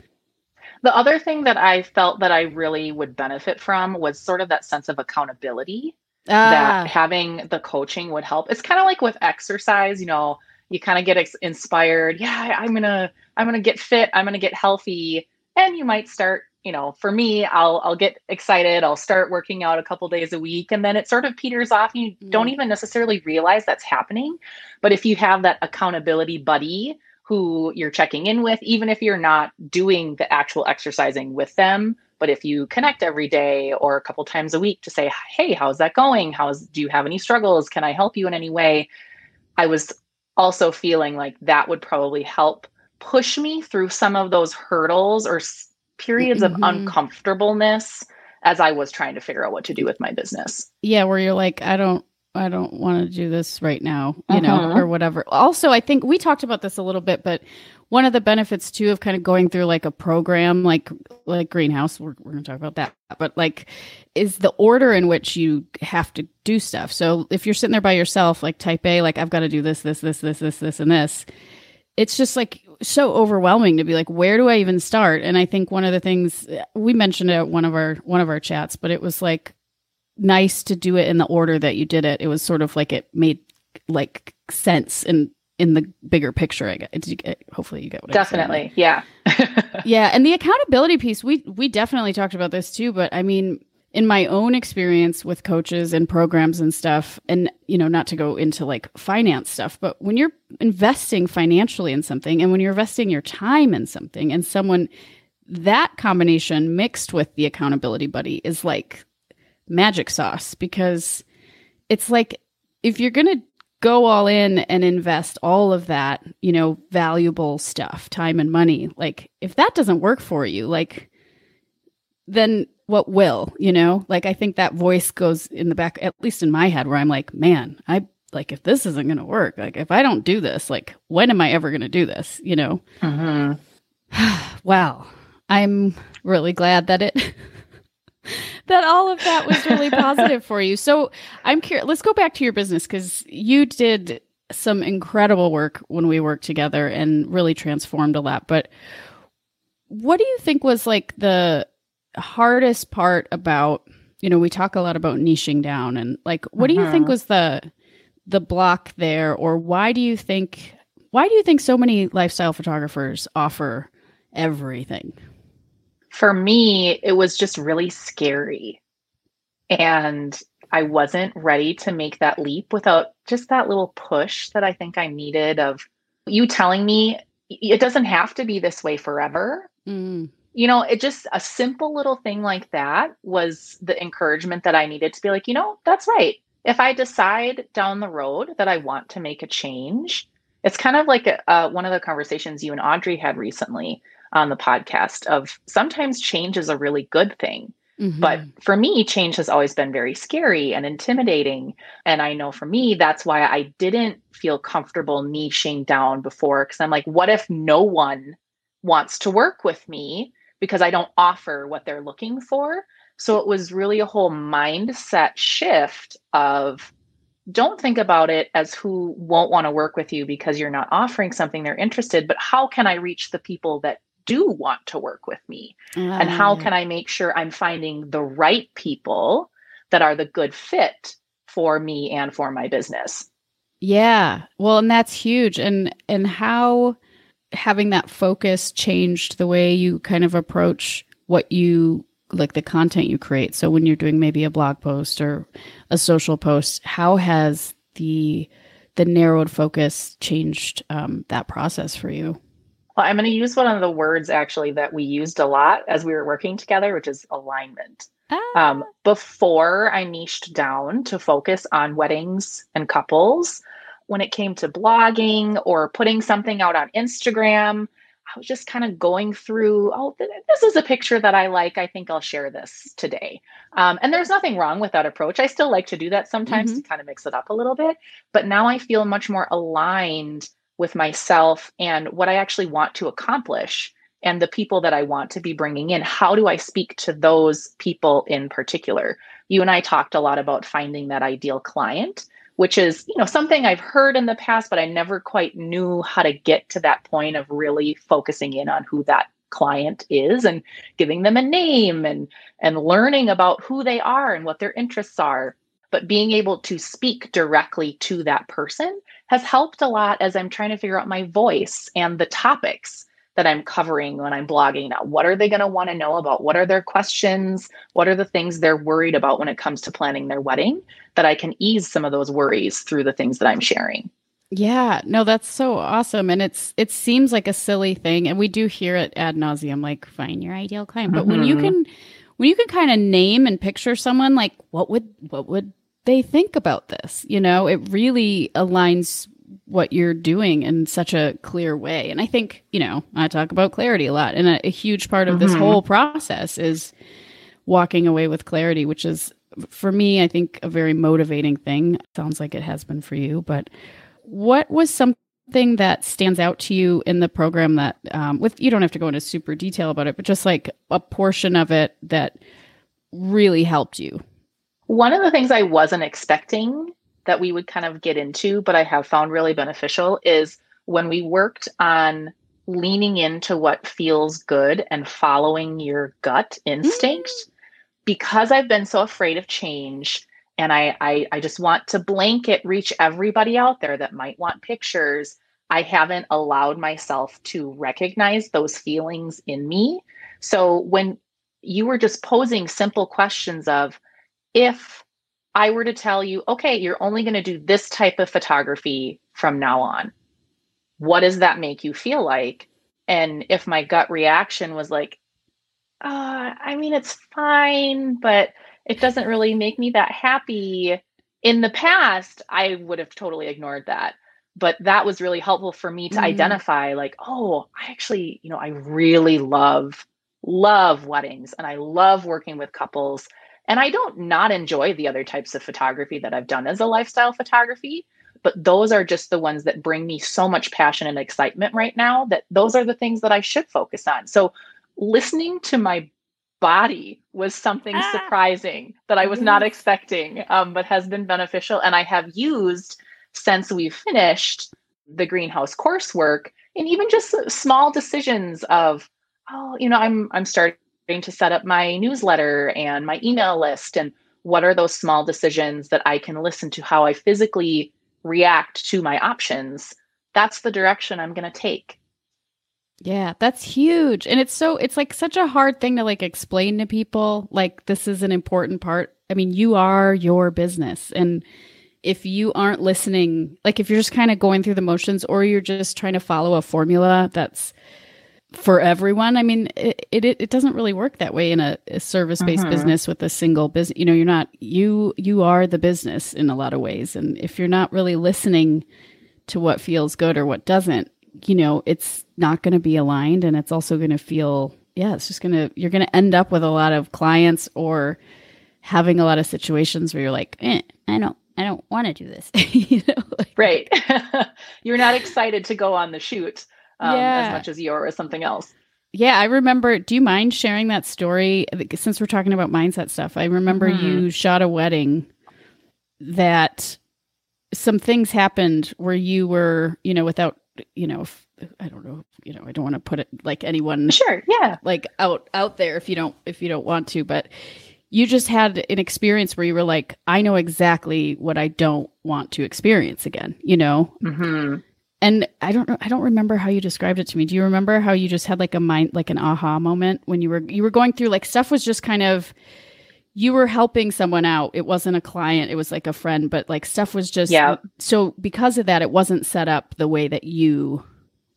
The other thing that I felt that I really would benefit from was sort of that sense of accountability ah. that having the coaching would help. It's kind of like with exercise, you know, you kind of get ex- inspired. Yeah, I'm going to I'm going to get fit, I'm going to get healthy, and you might start, you know, for me, I'll I'll get excited, I'll start working out a couple days a week and then it sort of peters off and you mm. don't even necessarily realize that's happening. But if you have that accountability buddy who you're checking in with, even if you're not doing the actual exercising with them, but if you connect every day or a couple times a week to say, "Hey, how's that going? How's do you have any struggles? Can I help you in any way?" I was also feeling like that would probably help push me through some of those hurdles or periods mm-hmm. of uncomfortableness as I was trying to figure out what to do with my business. Yeah, where you're like, I don't I don't want to do this right now, you uh-huh. know, or whatever. Also, I think we talked about this a little bit, but one of the benefits too of kind of going through like a program like like greenhouse we're, we're going to talk about that but like is the order in which you have to do stuff so if you're sitting there by yourself like type a like i've got to do this this this this this this and this it's just like so overwhelming to be like where do i even start and i think one of the things we mentioned it at one of our one of our chats but it was like nice to do it in the order that you did it. It was sort of like it made like sense in in the bigger picture. I get. hopefully, you get what. Definitely, yeah, yeah. And the accountability piece, we we definitely talked about this too. But I mean, in my own experience with coaches and programs and stuff, and you know, not to go into like finance stuff, but when you're investing financially in something, and when you're investing your time in something, and someone that combination mixed with the accountability buddy is like magic sauce because it's like if you're going to go all in and invest all of that, you know, valuable stuff, time and money, like if that doesn't work for you, like then what will, you know? Like I think that voice goes in the back at least in my head where I'm like, man, I like if this isn't going to work, like if I don't do this, like when am I ever going to do this, you know? Mm-hmm. wow. I'm really glad that it that all of that was really positive for you. So I'm curious. Let's go back to your business because you did some incredible work when we worked together and really transformed a lot. But what do you think was like the hardest part about? You know, we talk a lot about niching down, and like, what uh-huh. do you think uh-huh. was the the block there, or why do you think why do you think so many lifestyle photographers offer everything? For me, it was just really scary. And I wasn't ready to make that leap without just that little push that I think I needed of you telling me it doesn't have to be this way forever. Mm. You know, it just a simple little thing like that was the encouragement that I needed to be like, you know, that's right. If I decide down the road that I want to make a change, it's kind of like a, uh, one of the conversations you and Audrey had recently on the podcast of sometimes change is a really good thing. Mm-hmm. But for me, change has always been very scary and intimidating. And I know for me, that's why I didn't feel comfortable niching down before. Cause I'm like, what if no one wants to work with me because I don't offer what they're looking for? So it was really a whole mindset shift of don't think about it as who won't want to work with you because you're not offering something they're interested, but how can I reach the people that do want to work with me? And how ah. can I make sure I'm finding the right people that are the good fit for me and for my business? Yeah. Well, and that's huge. And and how having that focus changed the way you kind of approach what you like the content you create. So when you're doing maybe a blog post or a social post, how has the the narrowed focus changed um, that process for you? Well, I'm going to use one of the words actually that we used a lot as we were working together, which is alignment. Ah. Um, before I niched down to focus on weddings and couples, when it came to blogging or putting something out on Instagram, I was just kind of going through, oh, this is a picture that I like. I think I'll share this today. Um, and there's nothing wrong with that approach. I still like to do that sometimes mm-hmm. to kind of mix it up a little bit. But now I feel much more aligned with myself and what I actually want to accomplish and the people that I want to be bringing in. How do I speak to those people in particular? You and I talked a lot about finding that ideal client, which is, you know, something I've heard in the past, but I never quite knew how to get to that point of really focusing in on who that client is and giving them a name and and learning about who they are and what their interests are but being able to speak directly to that person has helped a lot as I'm trying to figure out my voice and the topics that I'm covering when I'm blogging now. What are they going to want to know about? What are their questions? What are the things they're worried about when it comes to planning their wedding? That I can ease some of those worries through the things that I'm sharing. Yeah, no, that's so awesome. And it's it seems like a silly thing. And we do hear it ad nauseum, like find your ideal client. But mm-hmm. when you mm-hmm. can when you can kind of name and picture someone like what would what would they think about this. You know, it really aligns what you're doing in such a clear way. And I think, you know, I talk about clarity a lot. And a, a huge part of mm-hmm. this whole process is walking away with clarity, which is for me, I think a very motivating thing. Sounds like it has been for you. But what was something that stands out to you in the program that, um, with you don't have to go into super detail about it, but just like a portion of it that really helped you? One of the things I wasn't expecting that we would kind of get into, but I have found really beneficial is when we worked on leaning into what feels good and following your gut instinct. Mm-hmm. Because I've been so afraid of change, and I, I I just want to blanket reach everybody out there that might want pictures. I haven't allowed myself to recognize those feelings in me. So when you were just posing simple questions of if I were to tell you, okay, you're only going to do this type of photography from now on, what does that make you feel like? And if my gut reaction was like, uh, I mean, it's fine, but it doesn't really make me that happy. In the past, I would have totally ignored that. But that was really helpful for me to mm. identify, like, oh, I actually, you know, I really love, love weddings and I love working with couples and I don't not enjoy the other types of photography that I've done as a lifestyle photography, but those are just the ones that bring me so much passion and excitement right now that those are the things that I should focus on. So listening to my body was something ah. surprising that I was not expecting, um, but has been beneficial. And I have used since we've finished the greenhouse coursework and even just small decisions of, oh, you know, I'm I'm starting to set up my newsletter and my email list and what are those small decisions that I can listen to how I physically react to my options that's the direction I'm going to take yeah, that's huge. And it's so it's like such a hard thing to like explain to people like this is an important part. I mean, you are your business and if you aren't listening, like if you're just kind of going through the motions or you're just trying to follow a formula that's for everyone. I mean, it it, it doesn't really work that way in a, a service based mm-hmm. business with a single business. You know, you're not you you are the business in a lot of ways, and if you're not really listening to what feels good or what doesn't, you know, it's not going to be aligned, and it's also going to feel yeah, it's just gonna you're gonna end up with a lot of clients or having a lot of situations where you're like, eh, I don't I don't want to do this. you know, like, right. you're not excited to go on the shoot um, yeah. as much as you or something else. Yeah, I remember. Do you mind sharing that story? Since we're talking about mindset stuff, I remember mm-hmm. you shot a wedding that some things happened where you were, you know, without, you know, I don't know, you know, I don't want to put it like anyone, sure, yeah, like out out there if you don't if you don't want to, but you just had an experience where you were like, I know exactly what I don't want to experience again, you know. Mm-hmm and I don't know, I don't remember how you described it to me. Do you remember how you just had like a mind, like an aha moment when you were you were going through like stuff was just kind of you were helping someone out. It wasn't a client, it was like a friend, but like stuff was just yeah. So because of that, it wasn't set up the way that you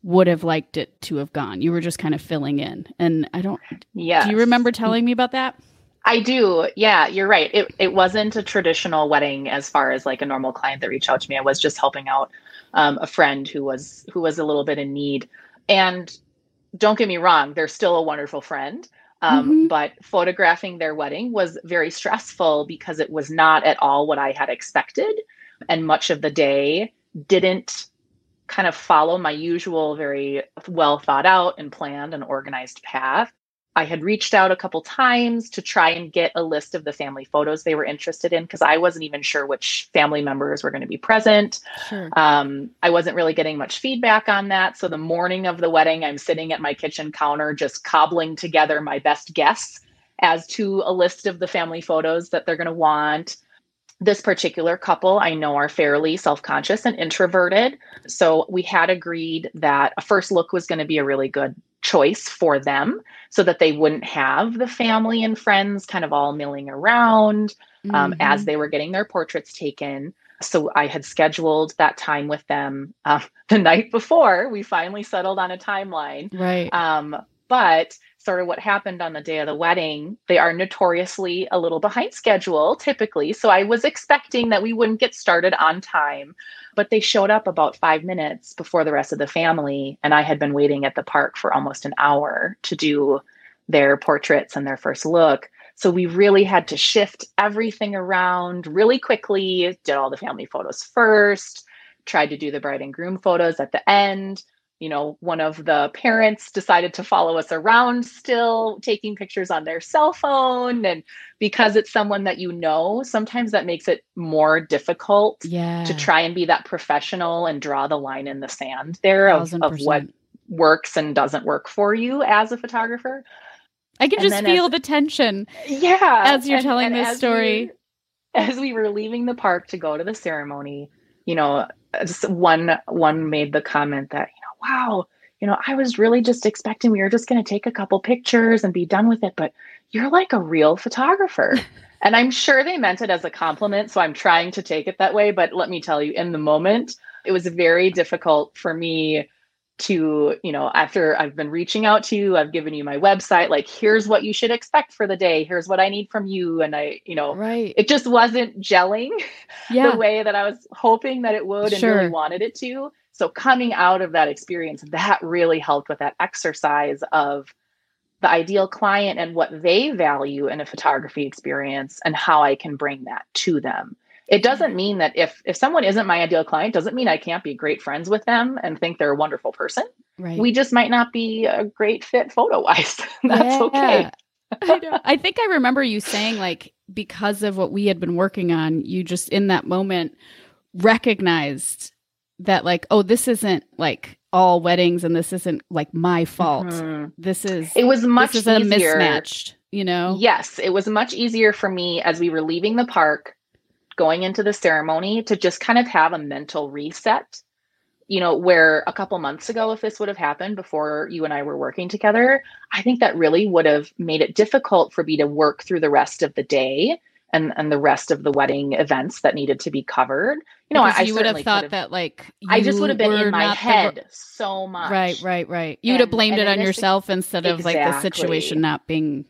would have liked it to have gone. You were just kind of filling in. And I don't. Yeah. Do you remember telling me about that? I do. Yeah, you're right. It it wasn't a traditional wedding as far as like a normal client that reached out to me. I was just helping out um, a friend who was who was a little bit in need. And don't get me wrong, they're still a wonderful friend. Um, mm-hmm. But photographing their wedding was very stressful because it was not at all what I had expected. And much of the day didn't kind of follow my usual, very well thought out and planned and organized path. I had reached out a couple times to try and get a list of the family photos they were interested in because I wasn't even sure which family members were going to be present. Sure. Um, I wasn't really getting much feedback on that. So the morning of the wedding, I'm sitting at my kitchen counter just cobbling together my best guess as to a list of the family photos that they're going to want. This particular couple I know are fairly self conscious and introverted. So we had agreed that a first look was going to be a really good choice for them so that they wouldn't have the family and friends kind of all milling around um, mm-hmm. as they were getting their portraits taken. So I had scheduled that time with them uh, the night before. We finally settled on a timeline. Right. Um, But sort of what happened on the day of the wedding, they are notoriously a little behind schedule typically. So I was expecting that we wouldn't get started on time, but they showed up about five minutes before the rest of the family. And I had been waiting at the park for almost an hour to do their portraits and their first look. So we really had to shift everything around really quickly, did all the family photos first, tried to do the bride and groom photos at the end you know, one of the parents decided to follow us around still, taking pictures on their cell phone. And because it's someone that you know, sometimes that makes it more difficult yeah. to try and be that professional and draw the line in the sand there of, of what works and doesn't work for you as a photographer. I can and just feel as, the tension. Yeah. As you're and, telling and this story. We, as we were leaving the park to go to the ceremony, you know, one one made the comment that wow, you know, I was really just expecting we were just going to take a couple pictures and be done with it, but you're like a real photographer. and I'm sure they meant it as a compliment. So I'm trying to take it that way. But let me tell you, in the moment, it was very difficult for me to, you know, after I've been reaching out to you, I've given you my website, like, here's what you should expect for the day. Here's what I need from you. And I, you know, right. it just wasn't gelling yeah. the way that I was hoping that it would sure. and really wanted it to. So coming out of that experience, that really helped with that exercise of the ideal client and what they value in a photography experience and how I can bring that to them. It doesn't mm-hmm. mean that if if someone isn't my ideal client, doesn't mean I can't be great friends with them and think they're a wonderful person. Right. We just might not be a great fit photo wise. That's yeah. okay. I, I think I remember you saying like because of what we had been working on, you just in that moment recognized that like oh this isn't like all weddings and this isn't like my fault mm-hmm. this is it was much this is easier. mismatched you know yes it was much easier for me as we were leaving the park going into the ceremony to just kind of have a mental reset you know where a couple months ago if this would have happened before you and I were working together i think that really would have made it difficult for me to work through the rest of the day and and the rest of the wedding events that needed to be covered. You know, I, you would have thought that like I just would have been in my head the... so much. Right, right, right. You would have blamed it on yourself instead of exactly. like the situation not being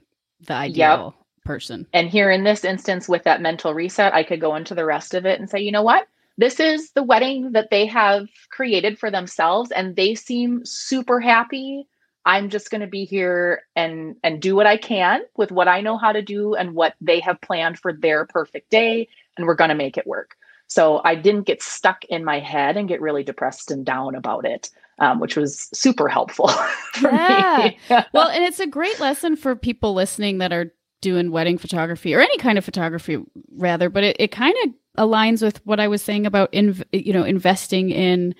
the ideal yep. person. And here in this instance, with that mental reset, I could go into the rest of it and say, you know what? This is the wedding that they have created for themselves, and they seem super happy I'm just going to be here and and do what I can with what I know how to do and what they have planned for their perfect day and we're going to make it work. So I didn't get stuck in my head and get really depressed and down about it, um, which was super helpful for yeah. me. well, and it's a great lesson for people listening that are doing wedding photography or any kind of photography rather, but it, it kind of aligns with what I was saying about in, you know investing in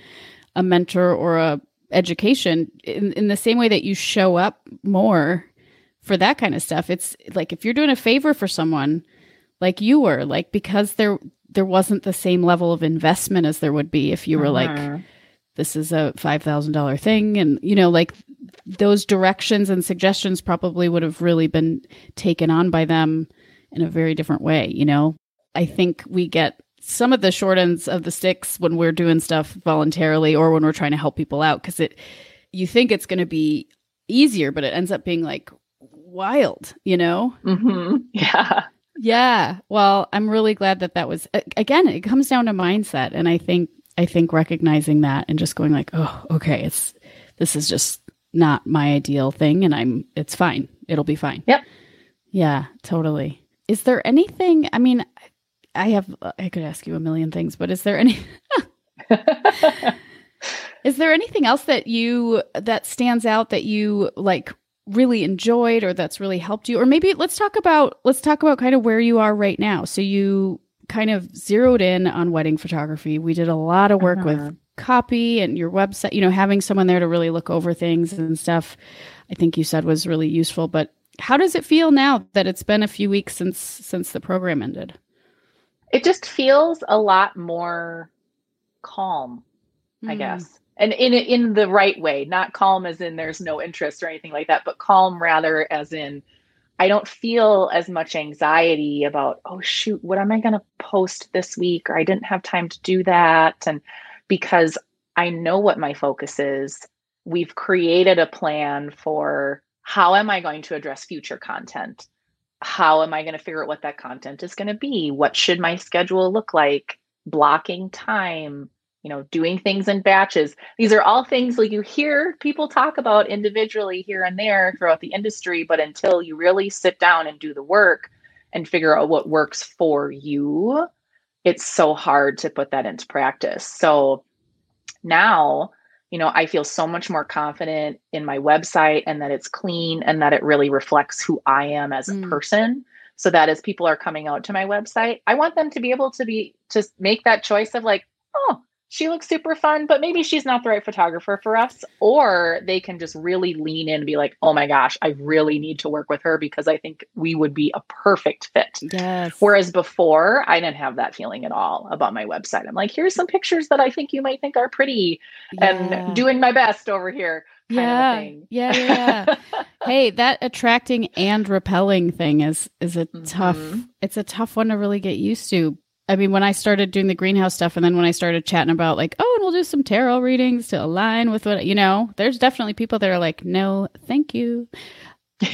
a mentor or a education in, in the same way that you show up more for that kind of stuff. It's like if you're doing a favor for someone like you were, like because there there wasn't the same level of investment as there would be if you were uh-huh. like this is a $5,000 thing and you know like those directions and suggestions probably would have really been taken on by them in a very different way, you know. I think we get some of the short ends of the sticks when we're doing stuff voluntarily or when we're trying to help people out because it you think it's going to be easier but it ends up being like wild you know? Mm-hmm. yeah. Yeah. Well i'm really glad that that was again it comes down to mindset and i think i think recognizing that and just going like oh okay it's this is just not my ideal thing and i'm it's fine. It'll be fine. Yep. Yeah totally. Is there anything i mean I have I could ask you a million things, but is there any Is there anything else that you that stands out that you like really enjoyed or that's really helped you? Or maybe let's talk about let's talk about kind of where you are right now. So you kind of zeroed in on wedding photography. We did a lot of work uh-huh. with copy and your website, you know, having someone there to really look over things and stuff. I think you said was really useful, but how does it feel now that it's been a few weeks since since the program ended? It just feels a lot more calm, mm. I hmm. guess. And in in the right way, not calm as in there's no interest or anything like that, but calm rather as in I don't feel as much anxiety about, oh shoot, what am I going to post this week or I didn't have time to do that and because I know what my focus is we've created a plan for how am I going to address future content? How am I going to figure out what that content is going to be? What should my schedule look like? Blocking time, you know, doing things in batches. These are all things like you hear people talk about individually here and there throughout the industry, but until you really sit down and do the work and figure out what works for you, it's so hard to put that into practice. So now, you know, I feel so much more confident in my website and that it's clean and that it really reflects who I am as a mm. person. So that as people are coming out to my website, I want them to be able to be to make that choice of like, oh, she looks super fun, but maybe she's not the right photographer for us. Or they can just really lean in and be like, oh my gosh, I really need to work with her because I think we would be a perfect fit. Yes. Whereas before, I didn't have that feeling at all about my website. I'm like, here's some pictures that I think you might think are pretty yeah. and doing my best over here. yeah. yeah. Yeah. Yeah. hey, that attracting and repelling thing is is a mm-hmm. tough it's a tough one to really get used to I mean, when I started doing the greenhouse stuff, and then when I started chatting about like, oh, and we'll do some tarot readings to align with what you know, there's definitely people that are like, no, thank you.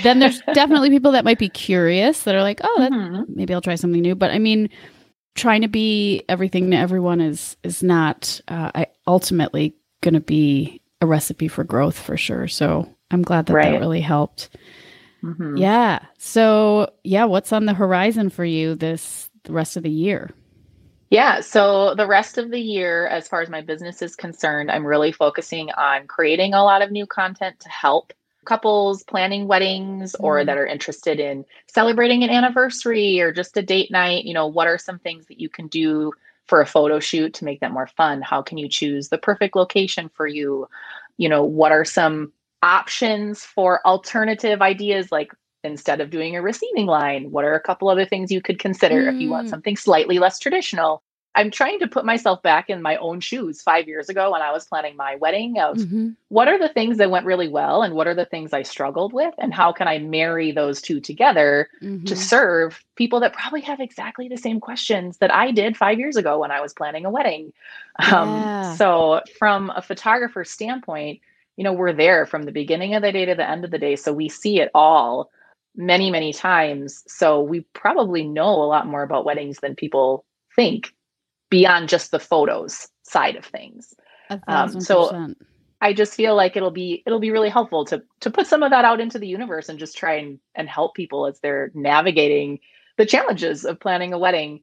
then there's definitely people that might be curious that are like, oh, that, mm-hmm. maybe I'll try something new. But I mean, trying to be everything to everyone is is not uh, I ultimately going to be a recipe for growth for sure. So I'm glad that right. that really helped. Mm-hmm. Yeah. So yeah, what's on the horizon for you this the rest of the year? Yeah. So the rest of the year, as far as my business is concerned, I'm really focusing on creating a lot of new content to help couples planning weddings or mm. that are interested in celebrating an anniversary or just a date night. You know, what are some things that you can do for a photo shoot to make that more fun? How can you choose the perfect location for you? You know, what are some options for alternative ideas like instead of doing a receiving line what are a couple other things you could consider mm. if you want mm. something slightly less traditional i'm trying to put myself back in my own shoes five years ago when i was planning my wedding of mm-hmm. what are the things that went really well and what are the things i struggled with and how can i marry those two together mm-hmm. to serve people that probably have exactly the same questions that i did five years ago when i was planning a wedding um, yeah. um, so from a photographer standpoint you know we're there from the beginning of the day to the end of the day so we see it all many, many times. So we probably know a lot more about weddings than people think beyond just the photos side of things. Um, so I just feel like it'll be it'll be really helpful to to put some of that out into the universe and just try and, and help people as they're navigating the challenges of planning a wedding.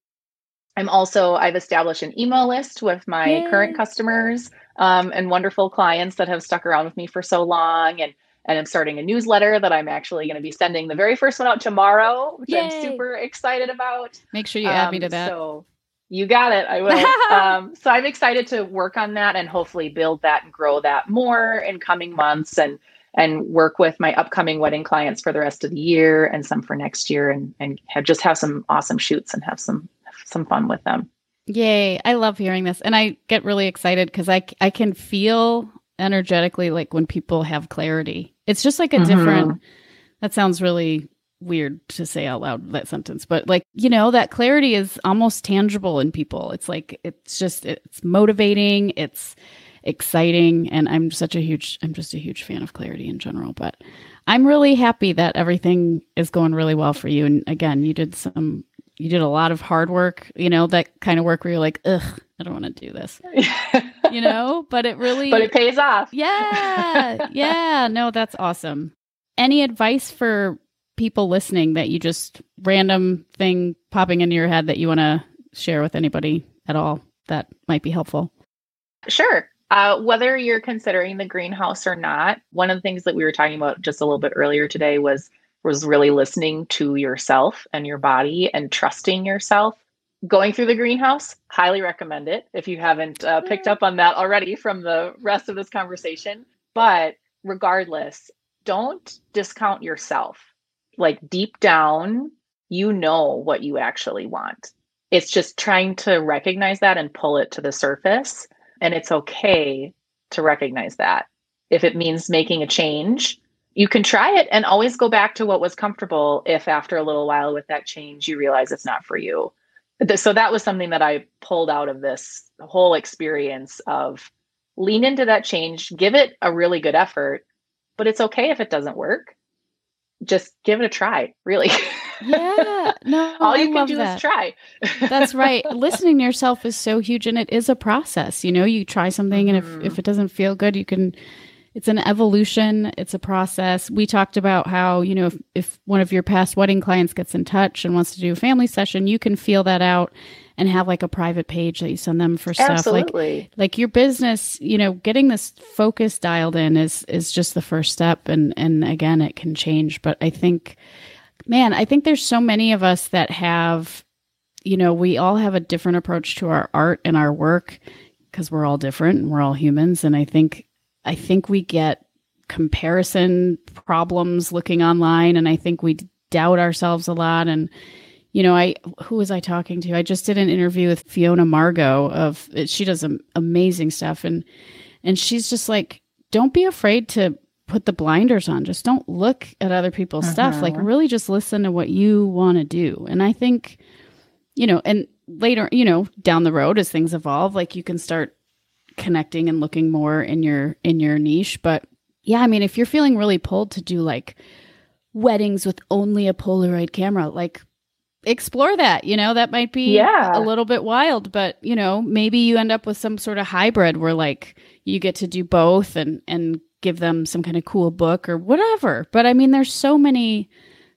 I'm also I've established an email list with my Yay. current customers um, and wonderful clients that have stuck around with me for so long and and I'm starting a newsletter that I'm actually going to be sending the very first one out tomorrow, which Yay. I'm super excited about. Make sure you um, add me to um, that. So you got it. I will. um, so I'm excited to work on that and hopefully build that and grow that more in coming months and and work with my upcoming wedding clients for the rest of the year and some for next year and and have, just have some awesome shoots and have some some fun with them. Yay. I love hearing this. And I get really excited because I, I can feel energetically like when people have clarity. It's just like a mm-hmm. different that sounds really weird to say out loud that sentence, but like, you know, that clarity is almost tangible in people. It's like it's just it's motivating, it's exciting, and I'm such a huge I'm just a huge fan of clarity in general, but I'm really happy that everything is going really well for you and again, you did some you did a lot of hard work, you know, that kind of work where you're like, ugh, I don't want to do this, you know, but it really, but it pays off. Yeah. Yeah. No, that's awesome. Any advice for people listening that you just random thing popping into your head that you want to share with anybody at all that might be helpful? Sure. Uh, whether you're considering the greenhouse or not, one of the things that we were talking about just a little bit earlier today was was really listening to yourself and your body and trusting yourself. Going through the greenhouse, highly recommend it if you haven't uh, picked up on that already from the rest of this conversation. But regardless, don't discount yourself. Like deep down, you know what you actually want. It's just trying to recognize that and pull it to the surface. And it's okay to recognize that. If it means making a change, you can try it and always go back to what was comfortable if after a little while with that change you realize it's not for you so that was something that i pulled out of this whole experience of lean into that change, give it a really good effort, but it's okay if it doesn't work. Just give it a try, really. Yeah. No. All you I can do that. is try. That's right. Listening to yourself is so huge and it is a process. You know, you try something and if, if mm-hmm. it doesn't feel good, you can it's an evolution, it's a process. We talked about how, you know, if, if one of your past wedding clients gets in touch and wants to do a family session, you can feel that out and have like a private page that you send them for stuff. Like Absolutely. like your business, you know, getting this focus dialed in is is just the first step and and again it can change, but I think man, I think there's so many of us that have you know, we all have a different approach to our art and our work because we're all different and we're all humans and I think I think we get comparison problems looking online and I think we doubt ourselves a lot and you know, I who was I talking to? I just did an interview with Fiona Margot of she does amazing stuff and and she's just like don't be afraid to put the blinders on. Just don't look at other people's stuff. Like Mhm. really just listen to what you want to do. And I think you know, and later, you know, down the road as things evolve, like you can start connecting and looking more in your in your niche, but yeah, I mean, if you're feeling really pulled to do like weddings with only a Polaroid camera, like explore that. You know, that might be Yeah. a little bit wild, but you know, maybe you end up with some sort of hybrid where like you get to do both and and give them some kind of cool book or whatever. But I mean, there's so many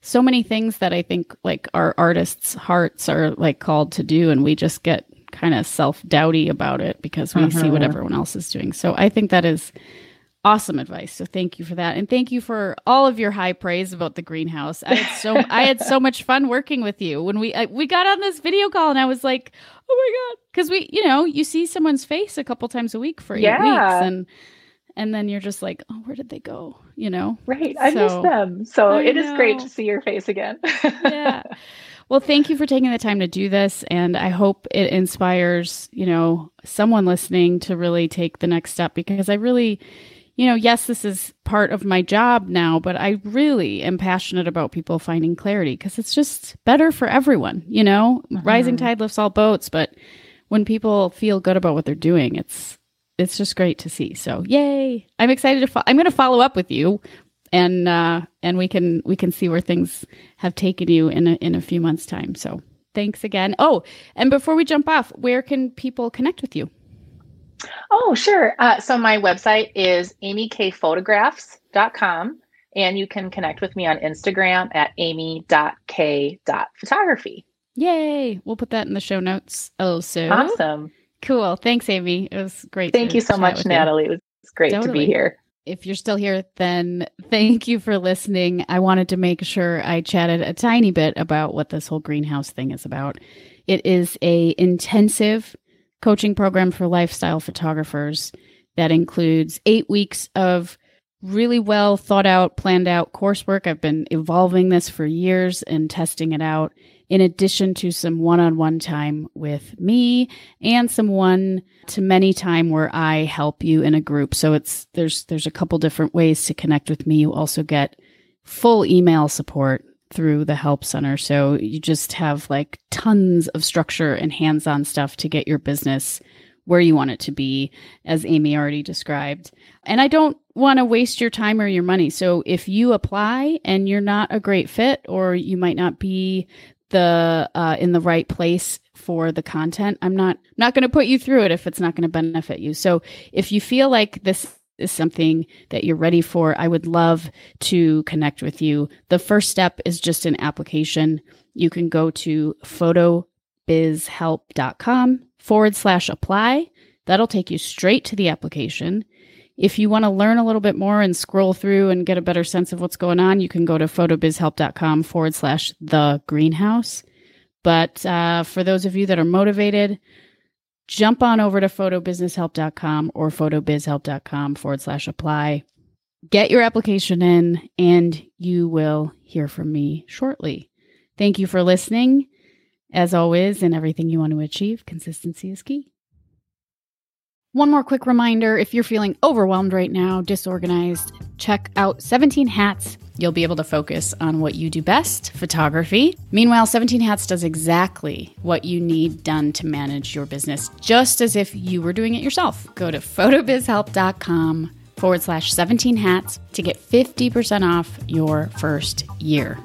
so many things that I think like our artists' hearts are like called to do and we just get kind of self-doubty about it because we see what Mhm. everyone else is doing. So I think that is awesome advice. So thank you for that. And thank you for all of your high praise about the greenhouse. I had so I had so much fun working with you. When we I, we got on this video call and I was like, "Oh my god." Cuz we, you know, you see someone's face a couple times a week for 8 Yeah. weeks and and then you're just like, "Oh, where did they go?" You know? Right. I So- miss them. So I it is great to see your face again. yeah. Well, thank you for taking the time to do this. And I hope it inspires, you know, someone listening to really take the next step because I really, you know, yes, this is part of my job now, but I really am passionate about people finding clarity because it's just better for everyone, you know? Rising Mhm. tide lifts all boats, but when people feel good about what they're doing, it's it's just great to see. So, yay. I'm excited to fo- I'm going to follow up with you and uh and we can we can see where things have taken you in a, in a few months time so thanks again oh and before we jump off where can people connect with you Oh, sure. Uh, so my website is amykphotographs.com and you can connect with me on Instagram at amy.k.photography. yay we'll put that in the show notes also Awesome. cool thanks amy it was great Thank you so much, with you. Natalie. It was great to be here. If you're still here, then thank you for listening. I wanted to make sure I chatted a tiny bit about what this whole greenhouse thing is about. It is a intensive coaching program for lifestyle photographers that includes 8 weeks of really well thought out, planned out coursework. I've been evolving this for years and testing it out in addition to some one-on-one time with me and some one to many time where I help you in a group. So it's there's there's a couple different ways to connect with me. You also get full email support through the help center. So you just have like tons of structure and hands-on stuff to get your business where you want it to be as Amy already described. And I don't want to waste your time or your money. So if you apply and you're not a great fit or you might not be the uh, in the right place for the content. I'm not not going to put you through it if it's not going to benefit you. So if you feel like this is something that you're ready for i would love to connect with you. The first step is just an application. You can go to photobizhelp.com forward slash apply. That'll take you straight to the application if you want to learn a little bit more and scroll through and get a better sense of what's going on, you can go to photobizhelp.com forward slash the greenhouse. But uh, for those of you that are motivated, jump on over to photobusinesshelp.com or photobizhelp.com forward slash apply. Get your application in, and you will hear from me shortly. Thank you for listening. As always, in everything you want to achieve, consistency is key. One more quick reminder if you're feeling overwhelmed right now, disorganized, check out 17 Hats. You'll be able to focus on what you do best photography. Meanwhile, 17 Hats does exactly what you need done to manage your business, just as if you were doing it yourself. Go to photobizhelp.com forward slash 17 hats to get 50% off your first year.